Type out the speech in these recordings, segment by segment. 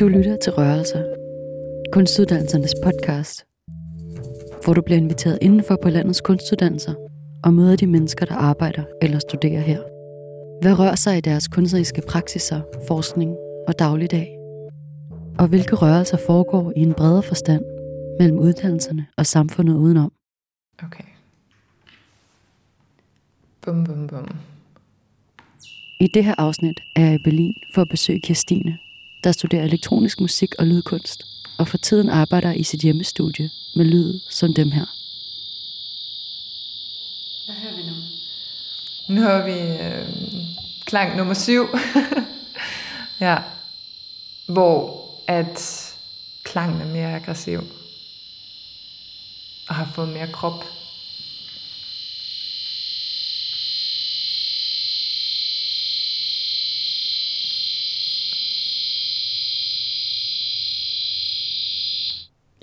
Du lytter til Rørelser, kunstuddannelsernes podcast, hvor du bliver inviteret indenfor på landets kunstuddannelser og møder de mennesker, der arbejder eller studerer her. Hvad rører sig i deres kunstneriske praksiser, forskning og dagligdag? Og hvilke rørelser foregår i en bredere forstand mellem uddannelserne og samfundet udenom? Okay. Bum, bum, bum. I det her afsnit er jeg i Berlin for at besøge Kirstine, der studerer elektronisk musik og lydkunst, og for tiden arbejder i sit hjemmestudie med lyd som dem her. Hvad hører vi nu? Nu har vi øh, klang nummer syv. ja. Hvor at klangen er mere aggressiv. Og har fået mere krop.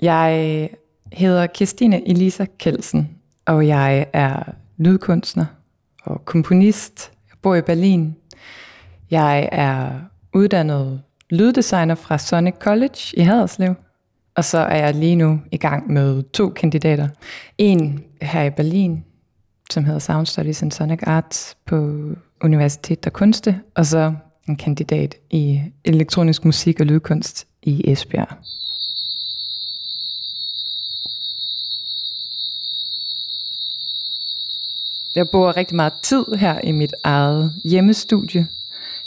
Jeg hedder Kirstine Elisa Kelsen, og jeg er lydkunstner og komponist. Jeg bor i Berlin. Jeg er uddannet lyddesigner fra Sonic College i Haderslev. Og så er jeg lige nu i gang med to kandidater. En her i Berlin, som hedder Sound Studies and Sonic Arts på Universitet der Kunste, og så en kandidat i elektronisk musik og lydkunst i Esbjerg. Jeg bruger rigtig meget tid her i mit eget hjemmestudie.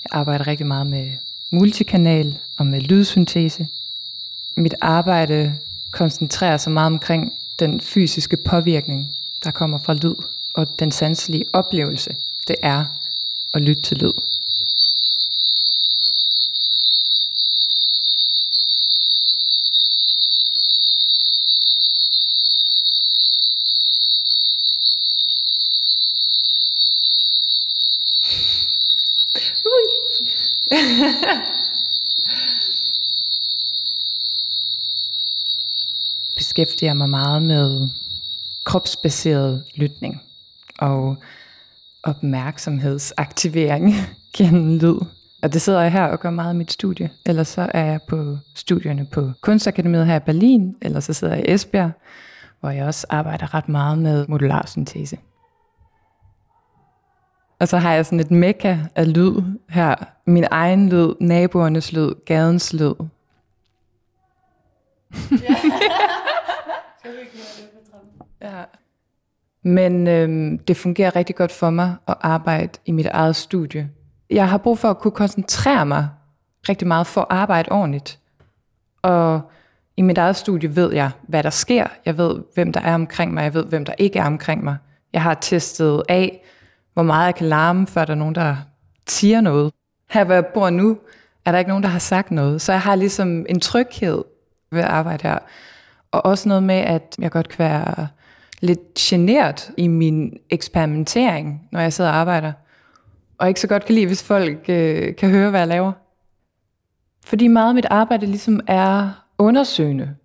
Jeg arbejder rigtig meget med multikanal og med lydsyntese. Mit arbejde koncentrerer sig meget omkring den fysiske påvirkning, der kommer fra lyd, og den sanselige oplevelse, det er at lytte til lyd. beskæftiger mig meget med kropsbaseret lytning og opmærksomhedsaktivering gennem lyd. Og det sidder jeg her og gør meget i mit studie. Ellers så er jeg på studierne på Kunstakademiet her i Berlin, eller så sidder jeg i Esbjerg, hvor jeg også arbejder ret meget med modularsyntese. Og så har jeg sådan et mekka af lyd her. Min egen lyd, naboernes lyd, gadens lyd. Ja. Men øhm, det fungerer rigtig godt for mig at arbejde i mit eget studie. Jeg har brug for at kunne koncentrere mig rigtig meget for at arbejde ordentligt. Og i mit eget studie ved jeg, hvad der sker. Jeg ved, hvem der er omkring mig. Jeg ved, hvem der ikke er omkring mig. Jeg har testet af, hvor meget jeg kan larme, før der er nogen, der siger noget. Her hvor jeg bor nu, er der ikke nogen, der har sagt noget. Så jeg har ligesom en tryghed ved at arbejde her. Og også noget med, at jeg godt kan være lidt genert i min eksperimentering, når jeg sidder og arbejder. Og ikke så godt kan lide, hvis folk øh, kan høre, hvad jeg laver. Fordi meget af mit arbejde ligesom er undersøgende.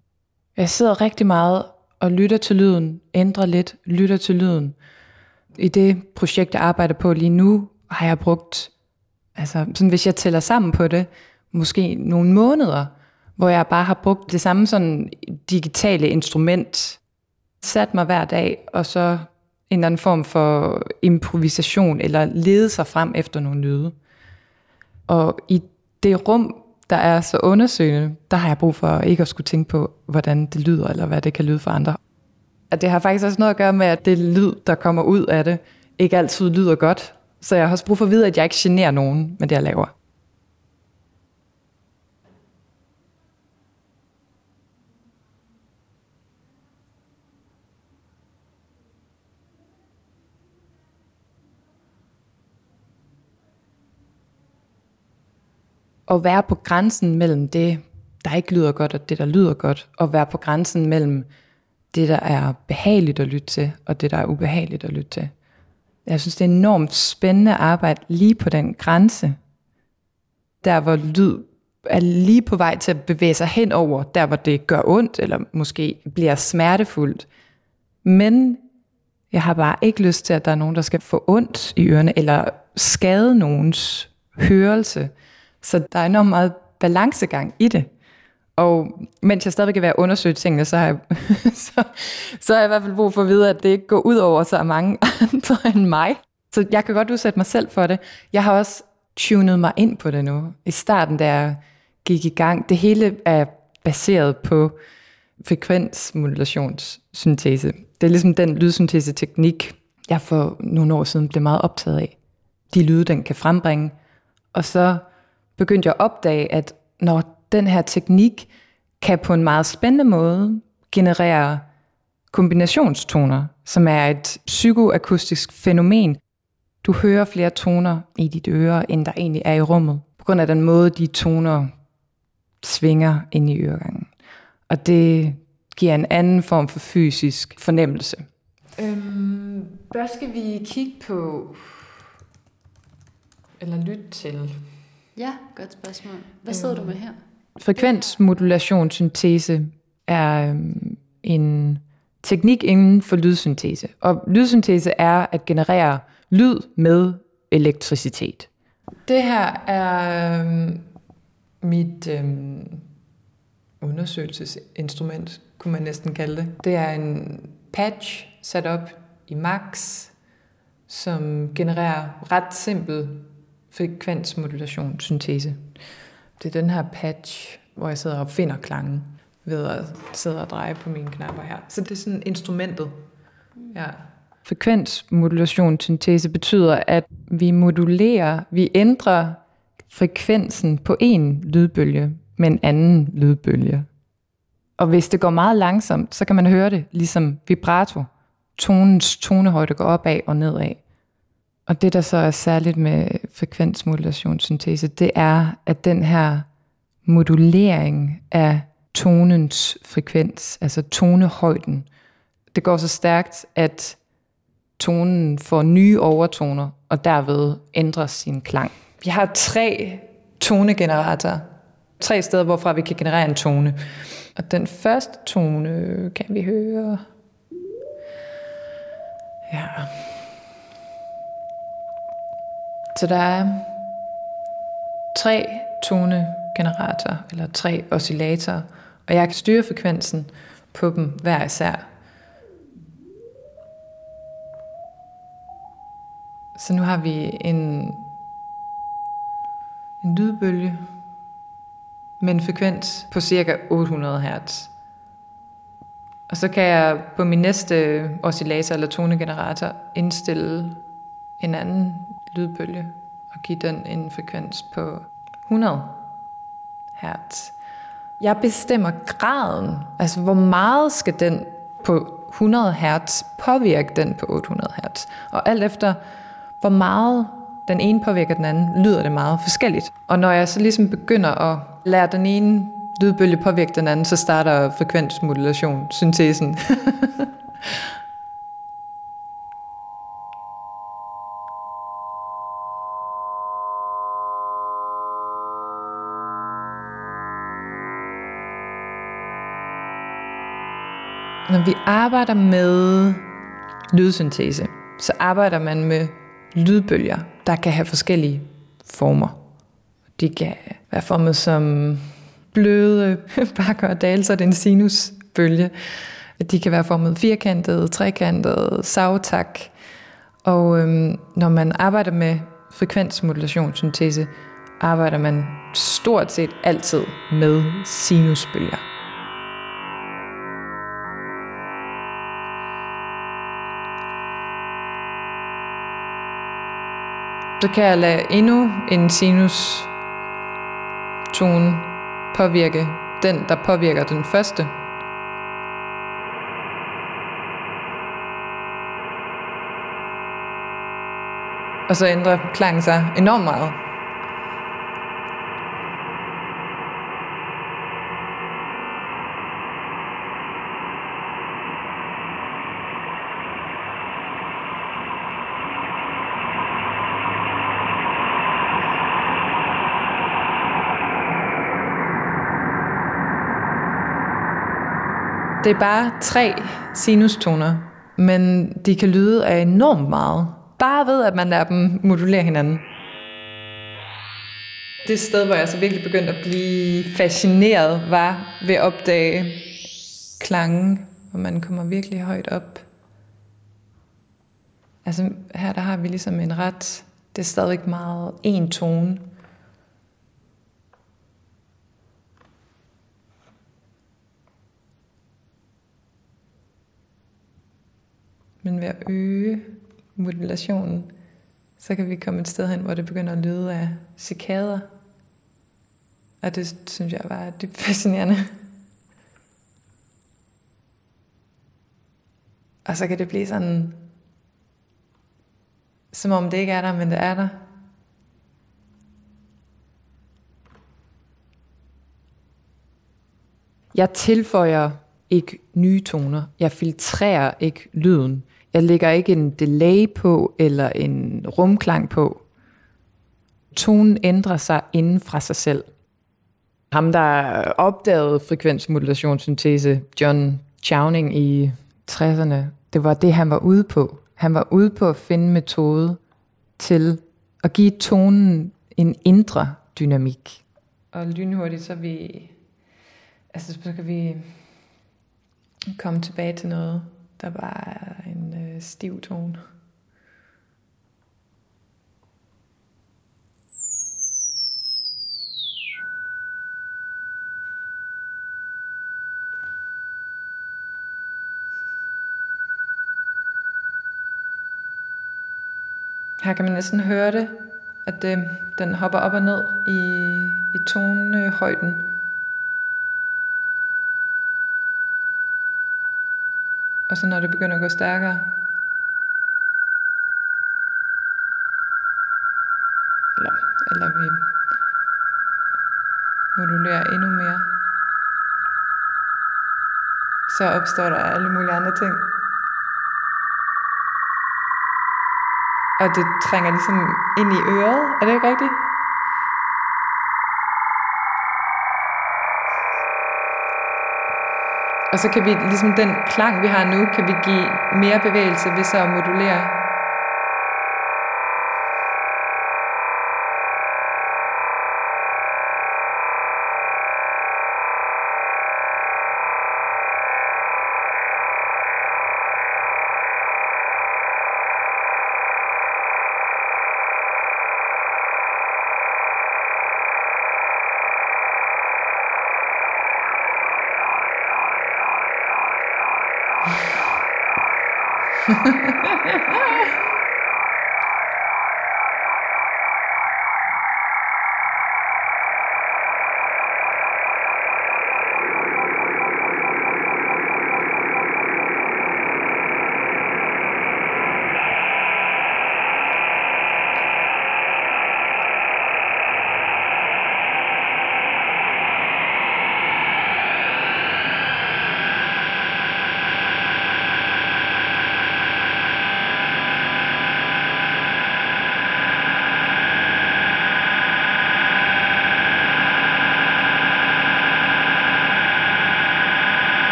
Jeg sidder rigtig meget og lytter til lyden, ændrer lidt, lytter til lyden. I det projekt, jeg arbejder på lige nu, har jeg brugt, altså sådan, hvis jeg tæller sammen på det, måske nogle måneder, hvor jeg bare har brugt det samme sådan digitale instrument, sat mig hver dag, og så en eller anden form for improvisation, eller lede sig frem efter nogle lyde. Og i det rum, der er så undersøgende, der har jeg brug for ikke at skulle tænke på, hvordan det lyder, eller hvad det kan lyde for andre. Og det har faktisk også noget at gøre med, at det lyd, der kommer ud af det, ikke altid lyder godt. Så jeg har også brug for at vide, at jeg ikke generer nogen med det, jeg laver. at være på grænsen mellem det, der ikke lyder godt, og det, der lyder godt, og være på grænsen mellem det, der er behageligt at lytte til, og det, der er ubehageligt at lytte til. Jeg synes, det er enormt spændende arbejde lige på den grænse, der hvor lyd er lige på vej til at bevæge sig hen over, der hvor det gør ondt, eller måske bliver smertefuldt. Men jeg har bare ikke lyst til, at der er nogen, der skal få ondt i ørerne, eller skade nogens hørelse. Så der er enormt meget balancegang i det. Og mens jeg stadigvæk er ved at undersøge tingene, så har, jeg, så, så har jeg i hvert fald brug for at vide, at det ikke går ud over så mange andre end mig. Så jeg kan godt udsætte mig selv for det. Jeg har også tunet mig ind på det nu. I starten, da jeg gik i gang, det hele er baseret på frekvensmodulationssyntese. Det er ligesom den lydsynteseteknik, jeg for nogle år siden blev meget optaget af. De lyde, den kan frembringe. Og så begyndte jeg at opdage, at når den her teknik kan på en meget spændende måde generere kombinationstoner, som er et psykoakustisk fænomen. Du hører flere toner i dit øre, end der egentlig er i rummet, på grund af den måde, de toner svinger ind i øregangen. Og det giver en anden form for fysisk fornemmelse. Øhm, hvad skal vi kigge på? Eller lytte til? Ja, godt spørgsmål. Hvad sidder øhm, du med her? Frekvensmodulationssyntese er øhm, en teknik inden for lydsyntese. Og lydsyntese er at generere lyd med elektricitet. Det her er øhm, mit øh, undersøgelsesinstrument, kunne man næsten kalde det. Det er en patch sat op i max, som genererer ret simpel frekvensmodulationssyntese. Det er den her patch, hvor jeg sidder og finder klangen ved at sidde og dreje på mine knapper her. Så det er sådan instrumentet. Ja. Frekvensmodulation, syntese betyder, at vi modulerer, vi ændrer frekvensen på en lydbølge med en anden lydbølge. Og hvis det går meget langsomt, så kan man høre det ligesom vibrato. Tonens tonehøjde går opad og nedad. Og det, der så er særligt med frekvensmodulationssyntese, det er, at den her modulering af tonens frekvens, altså tonehøjden, det går så stærkt, at tonen får nye overtoner, og derved ændrer sin klang. Vi har tre tonegeneratorer. Tre steder, hvorfra vi kan generere en tone. Og den første tone kan vi høre. Ja. Altså der er tre tonegeneratorer, eller tre oscillatorer, og jeg kan styre frekvensen på dem hver især. Så nu har vi en, en lydbølge med en frekvens på cirka 800 Hz. Og så kan jeg på min næste oscillator eller tonegenerator indstille en anden lydbølge og give den en frekvens på 100 Hz. Jeg bestemmer graden, altså hvor meget skal den på 100 Hz påvirke den på 800 Hz. Og alt efter hvor meget den ene påvirker den anden, lyder det meget forskelligt. Og når jeg så ligesom begynder at lære den ene lydbølge påvirke den anden, så starter frekvensmodulation, syntesen. arbejder med lydsyntese, så arbejder man med lydbølger, der kan have forskellige former. De kan være formet som bløde bakker og dalser, så er en sinusbølge. De kan være formet firkantet, trekantet, savtak. Og øhm, når man arbejder med frekvensmodulationssyntese, arbejder man stort set altid med sinusbølger. Så kan jeg lade endnu en sinus tone påvirke den, der påvirker den første. Og så ændrer klangen sig enormt meget. Det er bare tre sinustoner, men de kan lyde af enormt meget. Bare ved, at man lader dem modulere hinanden. Det sted, hvor jeg så virkelig begyndte at blive fascineret, var ved at opdage klangen, hvor man kommer virkelig højt op. Altså her der har vi ligesom en ret, det er stadigvæk meget en tone. Men ved at øge modulationen, så kan vi komme et sted hen, hvor det begynder at lyde af cikader. Og det synes jeg var dybt fascinerende. Og så kan det blive sådan, som om det ikke er der, men det er der. Jeg tilføjer ikke nye toner. Jeg filtrerer ikke lyden. Jeg lægger ikke en delay på eller en rumklang på. Tonen ændrer sig inden fra sig selv. Ham, der opdagede frekvensmodulationssyntese, John Chowning i 60'erne, det var det, han var ude på. Han var ude på at finde metode til at give tonen en indre dynamik. Og lynhurtigt, så vi, altså så kan vi komme tilbage til noget, der bare er en øh, stiv tone. Her kan man næsten høre det, at øh, den hopper op og ned i, i tonehøjden. Og så når det begynder at gå stærkere, eller, eller vi modulerer endnu mere, så opstår der alle mulige andre ting. Og det trænger ligesom ind i øret. Er det ikke rigtigt? Og så kan vi, ligesom den klang, vi har nu, kan vi give mere bevægelse ved så at modulere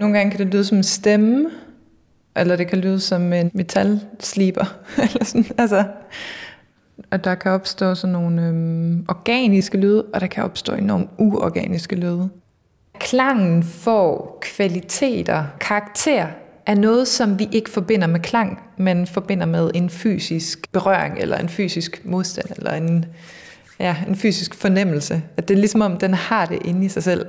Nogle gange kan det lyde som en stemme, eller det kan lyde som en metalsliber. eller sådan. Altså, at der kan opstå sådan nogle øhm, organiske lyde, og der kan opstå enormt uorganiske lyde. Klangen får kvaliteter, karakter af noget, som vi ikke forbinder med klang, men forbinder med en fysisk berøring, eller en fysisk modstand, eller en, ja, en fysisk fornemmelse. At det er ligesom om, den har det inde i sig selv.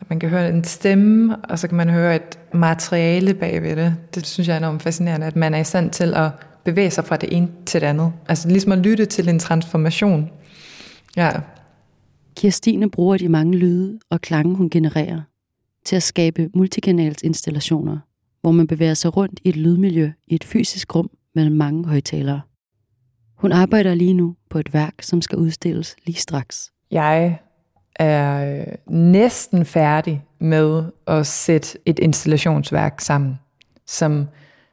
At man kan høre en stemme, og så kan man høre et materiale bagved det. Det synes jeg er enormt fascinerende, at man er i stand til at bevæge sig fra det ene til det andet. Altså ligesom at lytte til en transformation. Ja. Kirstine bruger de mange lyde og klange, hun genererer, til at skabe multikanals installationer, hvor man bevæger sig rundt i et lydmiljø i et fysisk rum mellem mange højtalere. Hun arbejder lige nu på et værk, som skal udstilles lige straks. Jeg er øh, næsten færdig med at sætte et installationsværk sammen, som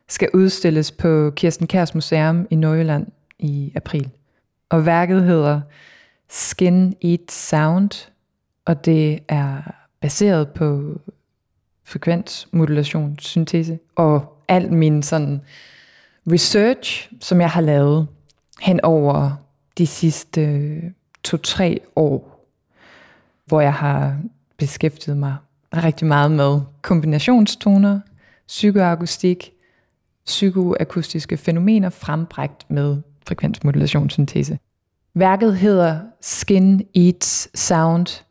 skal udstilles på Kirsten Kærs Museum i Nordjylland i april. Og værket hedder Skin Eat Sound, og det er baseret på frekvensmodulation, syntese, og al min sådan research, som jeg har lavet hen over de sidste øh, to-tre år, hvor jeg har beskæftiget mig rigtig meget med kombinationstoner, psykoakustik, psykoakustiske fænomener frembragt med frekvensmodulationssyntese. Værket hedder Skin Eats Sound,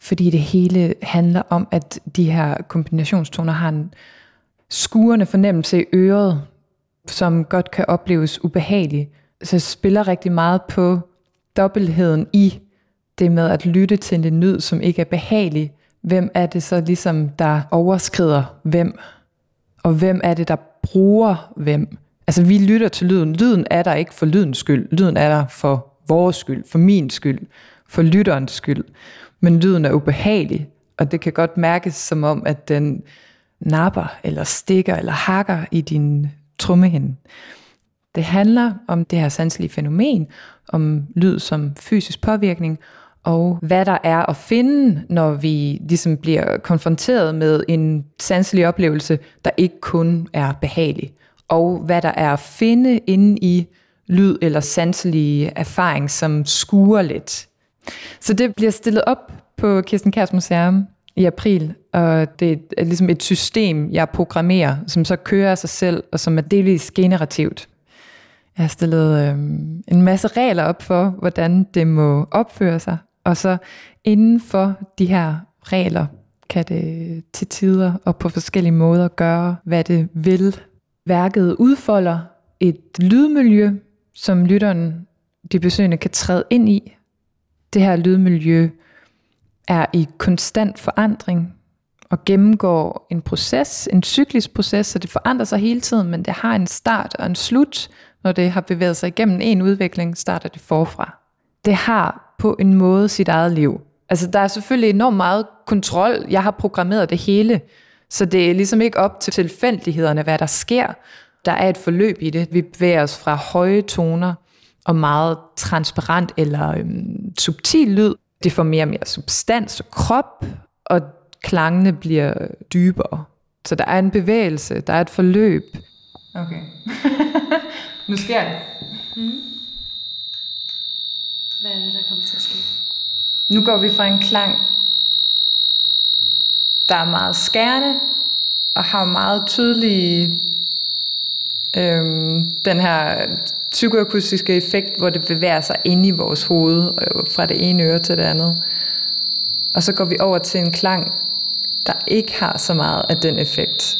fordi det hele handler om, at de her kombinationstoner har en skurende fornemmelse i øret, som godt kan opleves ubehagelig. Så spiller rigtig meget på dobbeltheden i det med at lytte til en lyd, som ikke er behagelig. Hvem er det så ligesom, der overskrider hvem? Og hvem er det, der bruger hvem? Altså vi lytter til lyden. Lyden er der ikke for lydens skyld. Lyden er der for vores skyld, for min skyld, for lytterens skyld. Men lyden er ubehagelig, og det kan godt mærkes som om, at den napper, eller stikker, eller hakker i din trummehinde. Det handler om det her sanselige fænomen, om lyd som fysisk påvirkning, og hvad der er at finde, når vi ligesom bliver konfronteret med en sanselig oplevelse, der ikke kun er behagelig, og hvad der er at finde inde i lyd eller sanselige erfaring, som skuer lidt. Så det bliver stillet op på Kirsten Kærs Museum i april, og det er ligesom et system, jeg programmerer, som så kører af sig selv, og som er delvis generativt. Jeg har stillet øh, en masse regler op for, hvordan det må opføre sig, og så inden for de her regler, kan det til tider og på forskellige måder gøre, hvad det vil. Værket udfolder et lydmiljø, som lytteren, de besøgende, kan træde ind i. Det her lydmiljø er i konstant forandring og gennemgår en proces, en cyklisk proces, så det forandrer sig hele tiden, men det har en start og en slut. Når det har bevæget sig igennem en udvikling, starter det forfra. Det har på en måde sit eget liv. Altså der er selvfølgelig enormt meget kontrol. Jeg har programmeret det hele, så det er ligesom ikke op til tilfældighederne, hvad der sker. Der er et forløb i det. Vi bevæger os fra høje toner og meget transparent eller øhm, subtil lyd. Det får mere og mere substans og krop, og klangene bliver dybere. Så der er en bevægelse, der er et forløb. Okay. nu sker det. Mm. Hvad er det, der kommer til at ske? Nu går vi fra en klang, der er meget skærende, og har meget tydelige øhm, den her psykoakustiske effekt, hvor det bevæger sig ind i vores hoved, øh, fra det ene øre til det andet. Og så går vi over til en klang, der ikke har så meget af den effekt.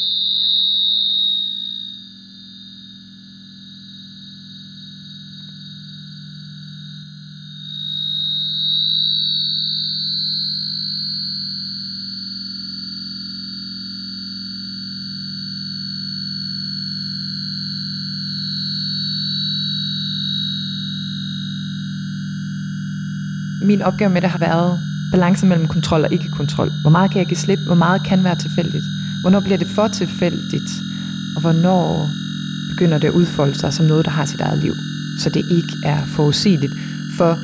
Min opgave med det har været balance mellem kontrol og ikke-kontrol. Hvor meget kan jeg give slip? Hvor meget kan være tilfældigt? Hvornår bliver det for tilfældigt? Og hvornår begynder det at udfolde sig som noget, der har sit eget liv? Så det ikke er forudsigeligt. For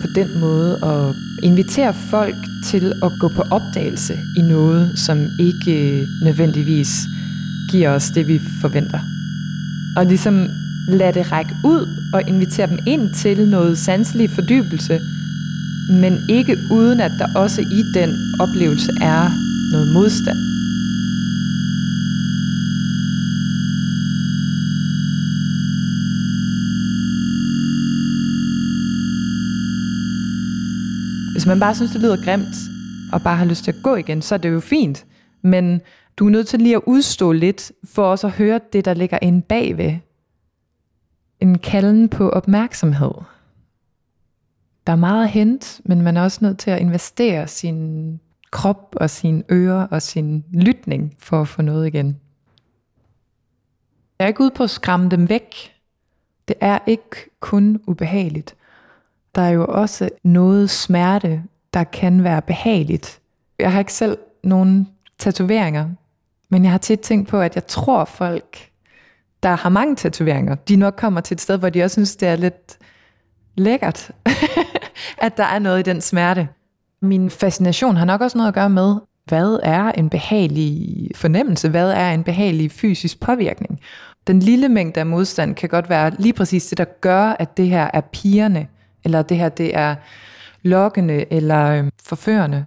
på den måde at invitere folk til at gå på opdagelse i noget, som ikke øh, nødvendigvis giver os det, vi forventer. Og ligesom lade det række ud og invitere dem ind til noget sanselig fordybelse, men ikke uden at der også i den oplevelse er noget modstand. Hvis man bare synes, det lyder grimt, og bare har lyst til at gå igen, så er det jo fint. Men du er nødt til lige at udstå lidt, for også at høre det, der ligger inde bagved. En kalden på opmærksomhed der er meget at hente, men man er også nødt til at investere sin krop og sine ører og sin lytning for at få noget igen. Jeg er ikke ude på at skræmme dem væk. Det er ikke kun ubehageligt. Der er jo også noget smerte, der kan være behageligt. Jeg har ikke selv nogen tatoveringer, men jeg har tit tænkt på, at jeg tror folk, der har mange tatoveringer, de nok kommer til et sted, hvor de også synes, det er lidt lækkert, at der er noget i den smerte. Min fascination har nok også noget at gøre med, hvad er en behagelig fornemmelse? Hvad er en behagelig fysisk påvirkning? Den lille mængde af modstand kan godt være lige præcis det, der gør, at det her er pigerne, eller det her det er lokkende eller øhm, forførende.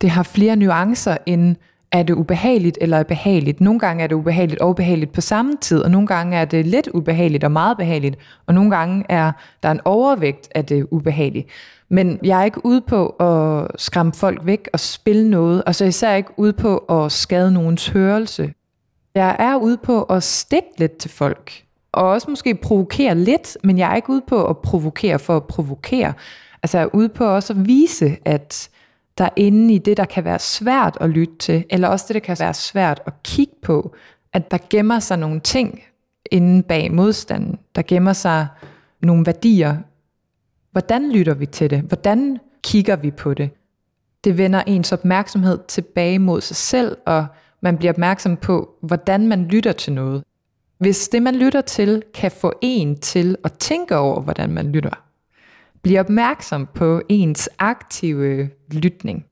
Det har flere nuancer end er det ubehageligt eller er behageligt. Nogle gange er det ubehageligt og ubehageligt på samme tid, og nogle gange er det lidt ubehageligt og meget behageligt, og nogle gange er der en overvægt af det ubehagelige. Men jeg er ikke ude på at skræmme folk væk og spille noget, og så især ikke ude på at skade nogens hørelse. Jeg er ude på at stikke lidt til folk, og også måske provokere lidt, men jeg er ikke ude på at provokere for at provokere. Altså jeg er ude på også at vise, at der inde i det, der kan være svært at lytte til, eller også det, der kan være svært at kigge på, at der gemmer sig nogle ting inde bag modstanden. Der gemmer sig nogle værdier. Hvordan lytter vi til det? Hvordan kigger vi på det? Det vender ens opmærksomhed tilbage mod sig selv, og man bliver opmærksom på, hvordan man lytter til noget. Hvis det, man lytter til, kan få en til at tænke over, hvordan man lytter, blive opmærksom på ens aktive lytning.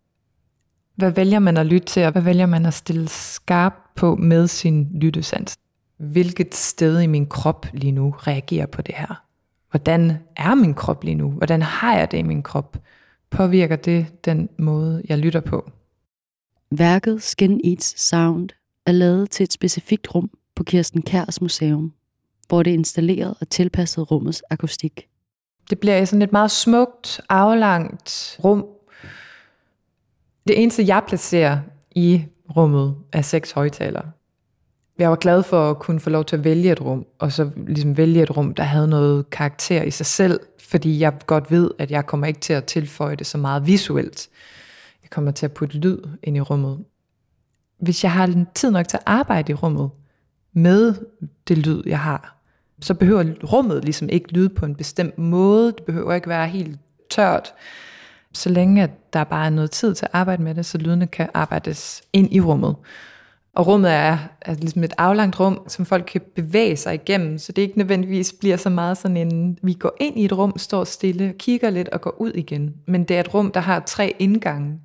Hvad vælger man at lytte til, og hvad vælger man at stille skarp på med sin lyttesans? Hvilket sted i min krop lige nu reagerer på det her? Hvordan er min krop lige nu? Hvordan har jeg det i min krop? Påvirker det den måde, jeg lytter på? Værket Skin Eats Sound er lavet til et specifikt rum på Kirsten Kærs Museum, hvor det er installeret og tilpasset rummets akustik. Det bliver sådan et meget smukt, aflangt rum. Det eneste, jeg placerer i rummet, er seks højtalere. Jeg var glad for at kunne få lov til at vælge et rum, og så ligesom vælge et rum, der havde noget karakter i sig selv, fordi jeg godt ved, at jeg kommer ikke til at tilføje det så meget visuelt. Jeg kommer til at putte lyd ind i rummet. Hvis jeg har tid nok til at arbejde i rummet med det lyd, jeg har, så behøver rummet ligesom ikke lyde på en bestemt måde. Det behøver ikke være helt tørt. Så længe at der bare er noget tid til at arbejde med det, så lydene kan arbejdes ind i rummet. Og rummet er, er ligesom et aflangt rum, som folk kan bevæge sig igennem, så det ikke nødvendigvis bliver så meget sådan en, vi går ind i et rum, står stille, kigger lidt og går ud igen. Men det er et rum, der har tre indgange.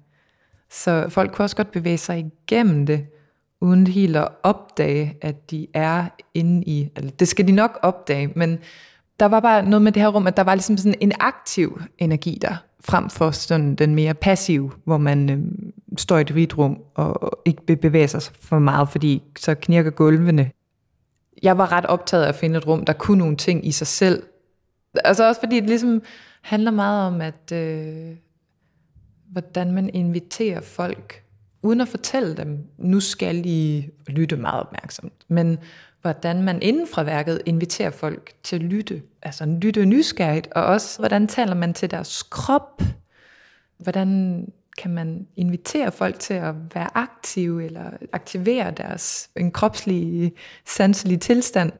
Så folk kan også godt bevæge sig igennem det uden helt at opdage, at de er inde i, eller det skal de nok opdage, men der var bare noget med det her rum, at der var ligesom sådan en aktiv energi der, frem for sådan den mere passive, hvor man øh, står i et hvidt rum og ikke bevæger sig for meget, fordi så knirker gulvene. Jeg var ret optaget af at finde et rum, der kunne nogle ting i sig selv. Altså også fordi det ligesom handler meget om, at øh, hvordan man inviterer folk uden at fortælle dem, nu skal I lytte meget opmærksomt. Men hvordan man inden fra værket inviterer folk til at lytte, altså lytte nysgerrigt, og også hvordan taler man til deres krop, hvordan kan man invitere folk til at være aktive, eller aktivere deres en kropslige, sanselige tilstand.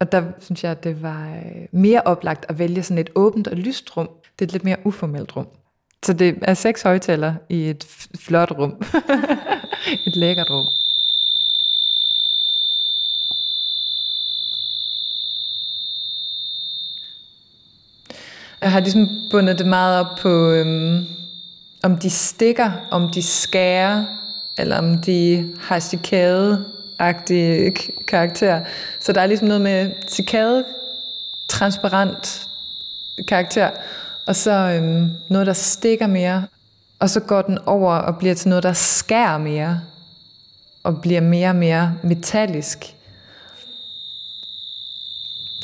Og der synes jeg, at det var øh, mere oplagt at vælge sådan et åbent og lyst rum. Det er et lidt mere uformelt rum. Så det er seks højtaler i et flot rum. et lækkert rum. Jeg har ligesom bundet det meget op på, øhm, om de stikker, om de skærer, eller om de har cikade-agtige karakter. Så der er ligesom noget med cikade, transparent karakter, og så øhm, noget, der stikker mere, og så går den over og bliver til noget, der skærer mere, og bliver mere og mere metallisk.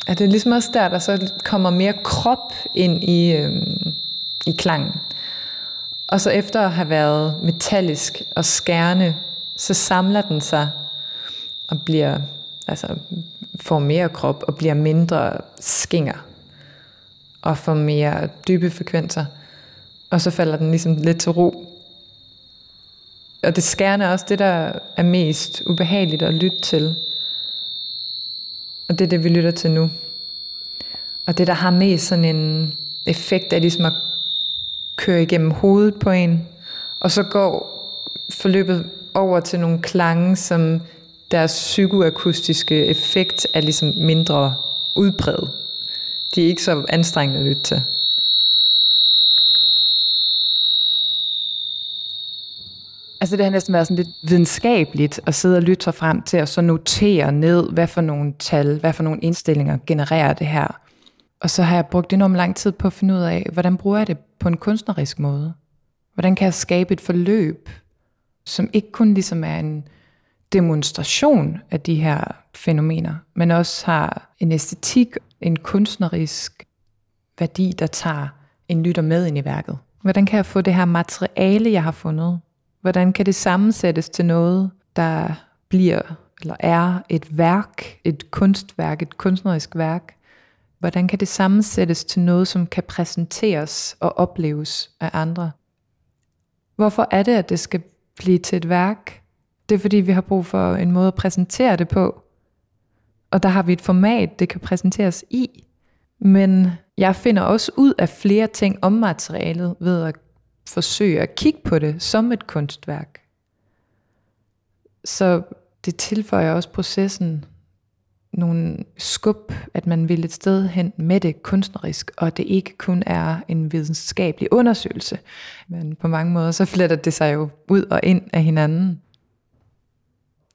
At det er ligesom også der, der så kommer mere krop ind i, øhm, i klangen. Og så efter at have været metallisk og skærende, så samler den sig og bliver, altså får mere krop og bliver mindre skinger og får mere dybe frekvenser. Og så falder den ligesom lidt til ro. Og det skærende er også det, der er mest ubehageligt at lytte til. Og det er det, vi lytter til nu. Og det, der har mest sådan en effekt, er ligesom at køre igennem hovedet på en. Og så går forløbet over til nogle klange, som deres psykoakustiske effekt er ligesom mindre udbredt. De er ikke så anstrengende at lytte til. Altså det har næsten været sådan lidt videnskabeligt at sidde og lytte sig frem til at så notere ned, hvad for nogle tal, hvad for nogle indstillinger genererer det her. Og så har jeg brugt enormt lang tid på at finde ud af, hvordan bruger jeg det på en kunstnerisk måde? Hvordan kan jeg skabe et forløb, som ikke kun ligesom er en demonstration af de her fænomener, men også har en æstetik, en kunstnerisk værdi, der tager en lytter med ind i værket. Hvordan kan jeg få det her materiale, jeg har fundet, hvordan kan det sammensættes til noget, der bliver eller er et værk, et kunstværk, et kunstnerisk værk? Hvordan kan det sammensættes til noget, som kan præsenteres og opleves af andre? Hvorfor er det, at det skal blive til et værk? Det er fordi, vi har brug for en måde at præsentere det på. Og der har vi et format, det kan præsenteres i. Men jeg finder også ud af flere ting om materialet ved at forsøge at kigge på det som et kunstværk. Så det tilføjer også processen nogle skub, at man vil et sted hen med det kunstnerisk, og det ikke kun er en videnskabelig undersøgelse. Men på mange måder, så fletter det sig jo ud og ind af hinanden.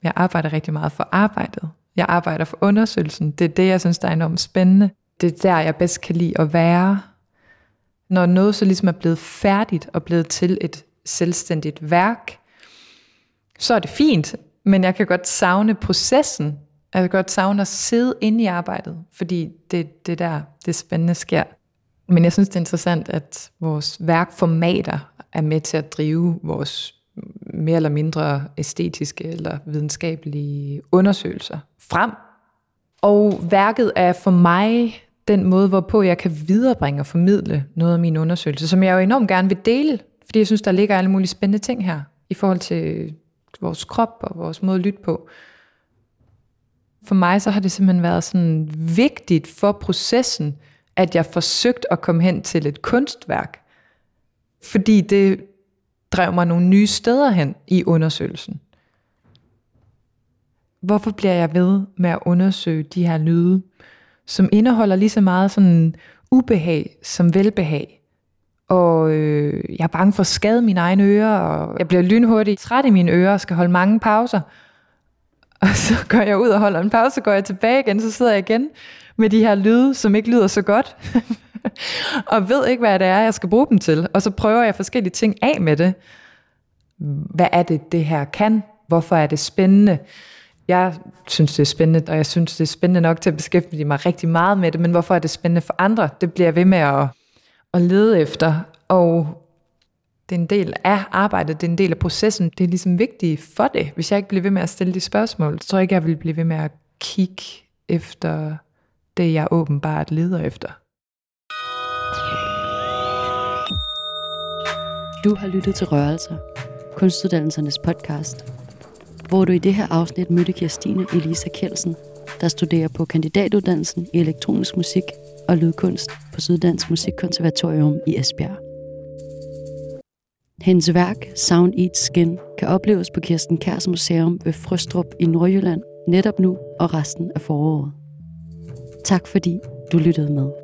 Jeg arbejder rigtig meget for arbejdet. Jeg arbejder for undersøgelsen. Det er det, jeg synes, der er enormt spændende. Det er der, jeg bedst kan lide at være. Når noget så ligesom er blevet færdigt og blevet til et selvstændigt værk, så er det fint, men jeg kan godt savne processen. Jeg kan godt savne at sidde inde i arbejdet, fordi det, det der, det spændende sker. Men jeg synes, det er interessant, at vores værkformater er med til at drive vores mere eller mindre æstetiske eller videnskabelige undersøgelser frem. Og værket er for mig den måde, hvorpå jeg kan viderebringe og formidle noget af min undersøgelse, som jeg jo enormt gerne vil dele, fordi jeg synes, der ligger alle mulige spændende ting her, i forhold til vores krop og vores måde at lytte på. For mig så har det simpelthen været sådan vigtigt for processen, at jeg forsøgte at komme hen til et kunstværk, fordi det drev mig nogle nye steder hen i undersøgelsen. Hvorfor bliver jeg ved med at undersøge de her lyde, som indeholder lige så meget sådan ubehag som velbehag? Og øh, jeg er bange for at skade mine egne ører, og jeg bliver lynhurtigt træt i mine ører og skal holde mange pauser. Og så går jeg ud og holder en pause, så går jeg tilbage igen, så sidder jeg igen med de her lyde, som ikke lyder så godt. og ved ikke, hvad det er, jeg skal bruge dem til. Og så prøver jeg forskellige ting af med det. Hvad er det, det her kan? Hvorfor er det spændende? Jeg synes, det er spændende, og jeg synes, det er spændende nok til at beskæftige mig rigtig meget med det, men hvorfor er det spændende for andre? Det bliver jeg ved med at, at lede efter, og det er en del af arbejdet, det er en del af processen. Det er ligesom vigtigt for det. Hvis jeg ikke bliver ved med at stille de spørgsmål, så tror jeg ikke, jeg vil blive ved med at kigge efter det, jeg åbenbart leder efter. Du har lyttet til Rørelser, kunstuddannelsernes podcast, hvor du i det her afsnit mødte Kirstine Elisa Kelsen, der studerer på kandidatuddannelsen i elektronisk musik og lydkunst på Syddansk Musikkonservatorium i Esbjerg. Hendes værk Sound Eats Skin kan opleves på Kirsten Kærs Museum ved Frøstrup i Nordjylland netop nu og resten af foråret. Tak fordi du lyttede med.